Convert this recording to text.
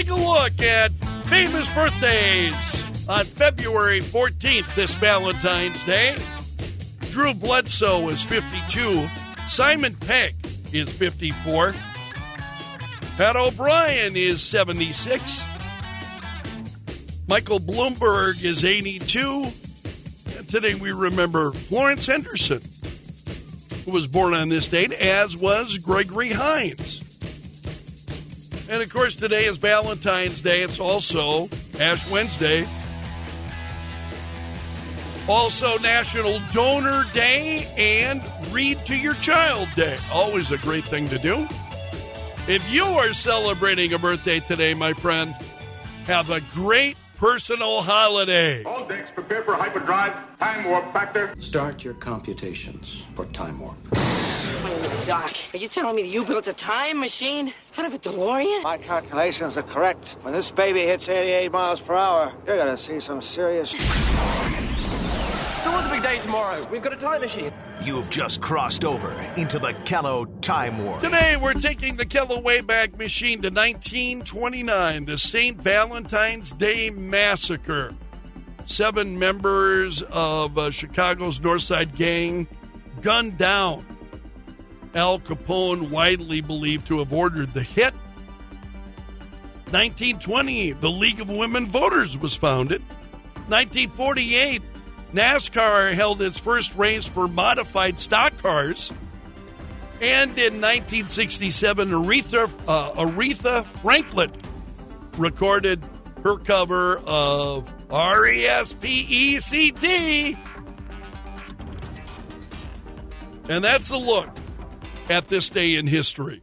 take a look at famous birthdays on February 14th, this Valentine's Day. Drew Bledsoe is 52. Simon Pegg is 54. Pat O'Brien is 76. Michael Bloomberg is 82. And today we remember Florence Henderson, who was born on this date, as was Gregory Hines. And of course, today is Valentine's Day. It's also Ash Wednesday. Also, National Donor Day and Read to Your Child Day. Always a great thing to do. If you are celebrating a birthday today, my friend, have a great personal holiday. All decks prepare for hyperdrive. Time warp factor. Start your computations for time warp. Wait Doc. Are you telling me that you built a time machine out of a DeLorean? My calculations are correct. When this baby hits 88 miles per hour, you're gonna see some serious. So what's a big day tomorrow? We've got a time machine. You've just crossed over into the Kello Time Warp. Today, we're taking the Kello Wayback Machine to 1929, the St. Valentine's Day Massacre. Seven members of uh, Chicago's North Side Gang gunned down. Al Capone, widely believed to have ordered the hit. 1920, the League of Women Voters was founded. 1948, NASCAR held its first race for modified stock cars. And in 1967, Aretha, uh, Aretha Franklin recorded her cover of R E S P E C T. And that's a look at this day in history.